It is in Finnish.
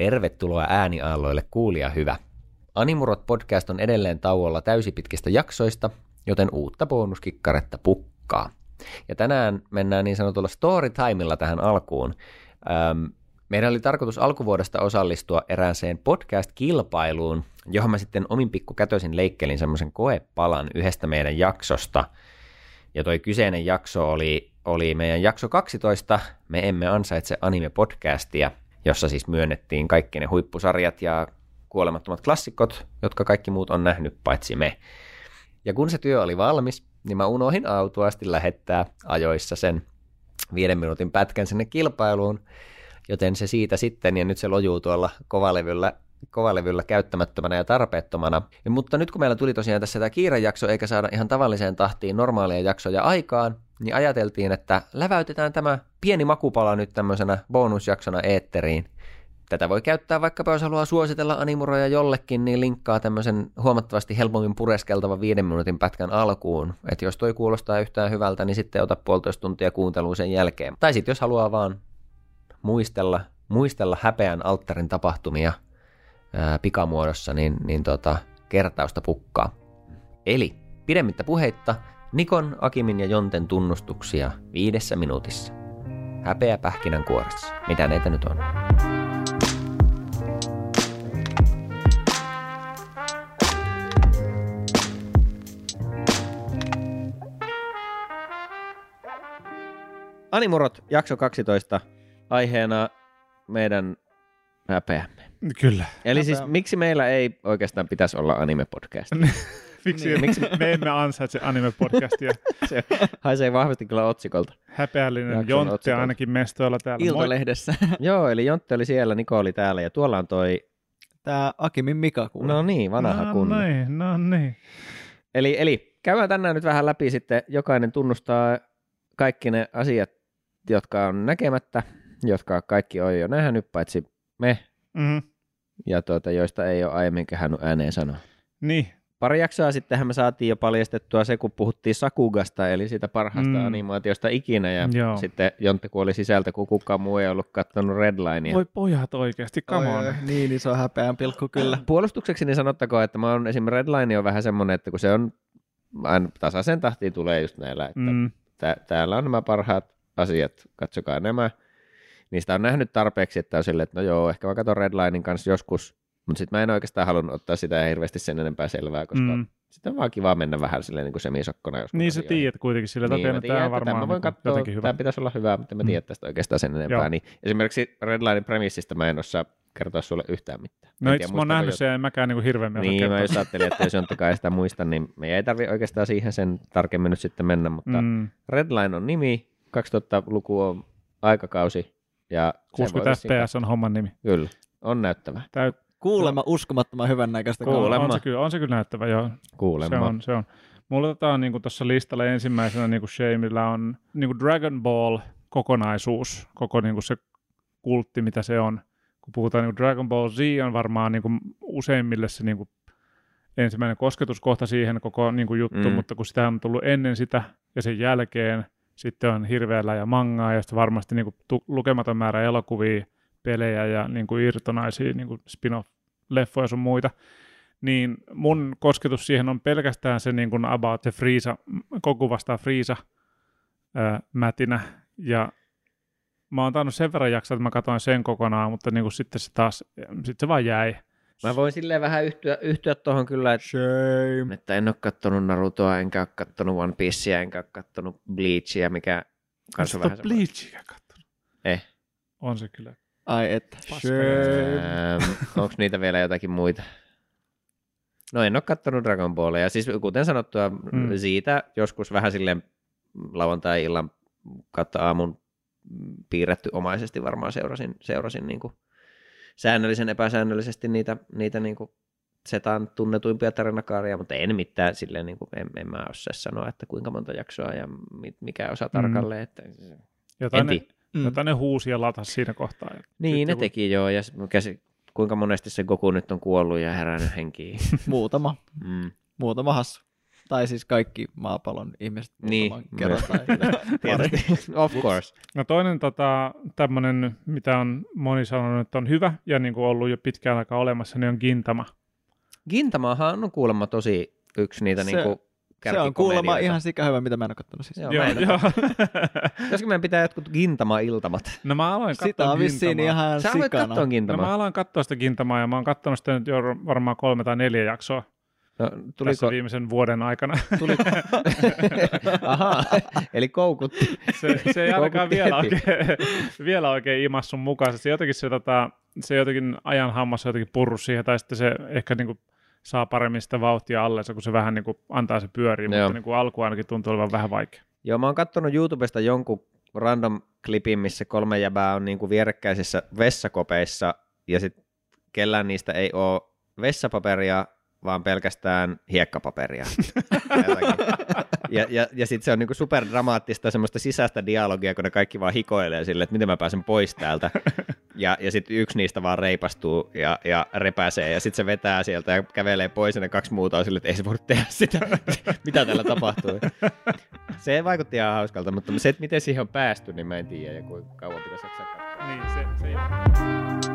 Tervetuloa ääniaalloille kuulia hyvä. Animurot podcast on edelleen tauolla täysipitkistä jaksoista, joten uutta bonuskikkaretta pukkaa. Ja tänään mennään niin sanotulla story timeilla tähän alkuun. Ähm, meidän oli tarkoitus alkuvuodesta osallistua erääseen podcast-kilpailuun, johon mä sitten omin pikku kätöisin leikkelin semmoisen koepalan yhdestä meidän jaksosta. Ja toi kyseinen jakso oli, oli meidän jakso 12, Me emme ansaitse anime-podcastia, jossa siis myönnettiin kaikki ne huippusarjat ja kuolemattomat klassikot, jotka kaikki muut on nähnyt paitsi me. Ja kun se työ oli valmis, niin mä unohin autuasti lähettää ajoissa sen viiden minuutin pätkän sinne kilpailuun, joten se siitä sitten, ja nyt se lojuu tuolla kovalevyllä, kovalevyllä käyttämättömänä ja tarpeettomana. Ja, mutta nyt kun meillä tuli tosiaan tässä tämä kiirejakso, eikä saada ihan tavalliseen tahtiin normaalia jaksoja aikaan, niin ajateltiin, että läväytetään tämä pieni makupala nyt tämmöisenä bonusjaksona eetteriin. Tätä voi käyttää vaikkapa, jos haluaa suositella animuroja jollekin, niin linkkaa tämmöisen huomattavasti helpommin pureskeltavan viiden minuutin pätkän alkuun. Että jos toi kuulostaa yhtään hyvältä, niin sitten ota puolitoista tuntia kuuntelua sen jälkeen. Tai sitten jos haluaa vaan muistella, muistella häpeän alttarin tapahtumia ää, pikamuodossa, niin, niin tota, kertausta pukkaa. Eli pidemmittä puheitta, Nikon, Akimin ja Jonten tunnustuksia viidessä minuutissa. Häpeä pähkinän kuoressa. Mitä näitä nyt on? Animurot, jakso 12, aiheena meidän häpeämme. Kyllä. Eli siis miksi meillä ei oikeastaan pitäisi olla anime-podcast? Miksi, niin. miksi me emme ansaitse anime-podcastia? Se haisee vahvasti kyllä otsikolta. Häpeällinen Jakson Jontte otsikolta. ainakin mestoilla täällä. Iltalehdessä. Joo, eli Jontte oli siellä, Niko oli täällä ja tuolla on toi, Tää Akimin Mika kuule. no niin, vanha no, kunno. niin, no niin. Eli, eli käydään tänään nyt vähän läpi sitten, jokainen tunnustaa kaikki ne asiat, jotka on näkemättä, jotka kaikki on jo nähnyt, paitsi me, Mm-hmm. ja tuota, joista ei ole aiemmin kehannut ääneen sanoa. Niin, Pari jaksoa sittenhän me saatiin jo paljastettua se, kun puhuttiin Sakugasta, eli siitä parhaasta Mm. animaatiosta ikinä, ja Joo. sitten Jontte kuoli sisältä, kun kukaan muu ei ollut katsonut Redlinea. voi pojat oikeasti, come Oi, on. oi, Niin, iso häpeän pilkku kyllä. Puolustukseksi niin sanottakoon, että mä oon esimerkiksi Redline on vähän semmoinen, että kun se on aina tasaisen tahtiin tulee just näillä, että mm. Mm, tä- täällä on nämä parhaat asiat, katsokaa nämä. Niistä on nähnyt tarpeeksi, että on silleen, että no joo, ehkä mä katson Redlinein kanssa joskus, mutta sitten mä en oikeastaan halunnut ottaa sitä hirveästi sen enempää selvää, koska mm. mm. sitten on vaan kiva mennä vähän silleen niin kuin semisokkona joskus. Niin sä tiedät kuitenkin sillä, että Niin, mä no tiedän, tää on että varmaan mä voin niinku katsoa, jotenkin hyvä. tämä pitäisi olla hyvä, mutta mä Mm. tiedä tästä oikeastaan sen enempää. Joo. Niin esimerkiksi Redlinein premissistä mä en osaa kertoa sulle yhtään mitään. No itse mä oon nähnyt sen, en mäkään niinku hirveän mieltä Niin, mä kertoa. just ajattelin, että jos Jonttekaan ei sitä muista, niin me ei tarvi oikeastaan siihen sen tarkemmin nyt sitten mennä, mutta mm. Mm, Redline on nimi, 2000-luku on aikakausi, ja se voi 60 vissiin fps on homman nimi. Kyllä, on näyttävä. Täyt, Kuulemma uskomattoman hyvän näköistä. Kuule- Kuule. Kuulemma. on, se kyllä, on se kyllä näyttävä, joo. Kuulemma. Se on, se on. Mulla otetaan niin tuossa listalla ensimmäisenä niin Shameillä on niin Dragon Ball kokonaisuus, koko niin se kultti, mitä se on. Kun puhutaan niin Dragon Ball Z on varmaan niin useimmille se niin ensimmäinen kosketuskohta siihen koko niin juttu, Mm. mutta kun sitä on tullut ennen sitä ja sen jälkeen, sitten on hirveällä ja mangaa ja sitten varmasti niin tu- lukematon määrä elokuvia, pelejä ja niin irtonaisia niin spin-off-leffoja sun muita, niin mun kosketus siihen on pelkästään se niin kuin about se Friisa, Goku vastaa Friisa ää, mätinä, ja mä oon tainnut sen verran jaksaa, että mä katsoin sen kokonaan, mutta niin kuin sitten se taas, sitten se vaan jäi. Mä voin silleen vähän yhtyä, yhtyä tuohon kyllä, että, Shame. että en ole kattonut Narutoa, enkä ole kattonut One Piecea, enkä ole kattonut Bleachia, mikä kanssa vähän. Bleachia katsonut? Eh. On se kyllä. Ai että. Ähm, Onko niitä vielä jotakin muita? No en ole kattonut Dragon Ballia. Siis kuten sanottua, mm. Mm. siitä joskus vähän silleen lauantai-illan kautta aamun piirretty omaisesti varmaan seurasin, seurasin niin kuin säännöllisen epäsäännöllisesti niitä, niitä niin kuin setan tunnetuimpia tarinakaaria, mutta en mitään silleen, niin kuin, en, en mä osaa sanoa, että kuinka monta jaksoa ja mi- mikä osa tarkalleen. Että, Jotain en. Mm. jotain ne huusi ja latas siinä kohtaa. Niin, Sitten ne kun- teki joo, ja käsi, kuinka monesti se Goku nyt on kuollut ja herännyt henkiin. Muutama. Mm. Muutama hassu. Tai siis kaikki maapallon ihmiset Niin, kerran. Tai of course. No toinen tota, tämmöinen, mitä on moni sanonut, että on hyvä ja niin kuin ollut jo pitkään aikaa olemassa, niin on Gintama. Gintamahan on kuulemma tosi yksi niitä Se- niinku se on kuulemma ihan sika hyvä, mitä mä en ole kattonut siis. Joo, Joo, mä en- joo. Pitäisikö meidän pitää jotkut Gintama-iltamat? no mä aloin Sitä katsoa on vissiin ihan Sä sikana. katsoa No Gintamaa. mä aloin katsoa sitä Gintamaa ja mä oon katsonut sitä nyt jo varmaan kolme tai neljä jaksoa No, Tuliko... tässä viimeisen vuoden aikana. Tuli... Aha, eli koukutti. se, se ei ainakaan vielä oikein, vielä oikein imas sun mukaan. Se jotenkin, se, tota, se jotenkin ajan hammassa jotenkin purru siihen, tai sitten se ehkä niinku saa paremmin sitä vauhtia alleensa, kun se vähän niinku antaa se pyöriä, Joo. mutta niinku alku ainakin tuntuu olevan vähän vaikea. Joo, mä oon kattonut YouTubesta jonkun random klipin, missä kolme jäbää on niinku vierekkäisissä vessakopeissa, ja sit kellään niistä ei ole vessapaperia, vaan pelkästään hiekkapaperia. Ja ja, ja sitten se on niinku superdramaattista semmoista sisäistä dialogia, kun ne kaikki vaan hikoilee sille, että miten mä pääsen pois täältä. Ja, ja sitten yksi niistä vaan reipastuu ja, ja repäsee, ja sitten se vetää sieltä ja kävelee pois, ja ne kaksi muuta on silleen, että ei se voi tehdä sitä. Mitä täällä tapahtuu? Se vaikutti ihan hauskalta, mutta se, että miten siihen on päästy, niin mä en tiedä, ja kuinka kauan pitäisi jaksaa katsoa. Niin, se, se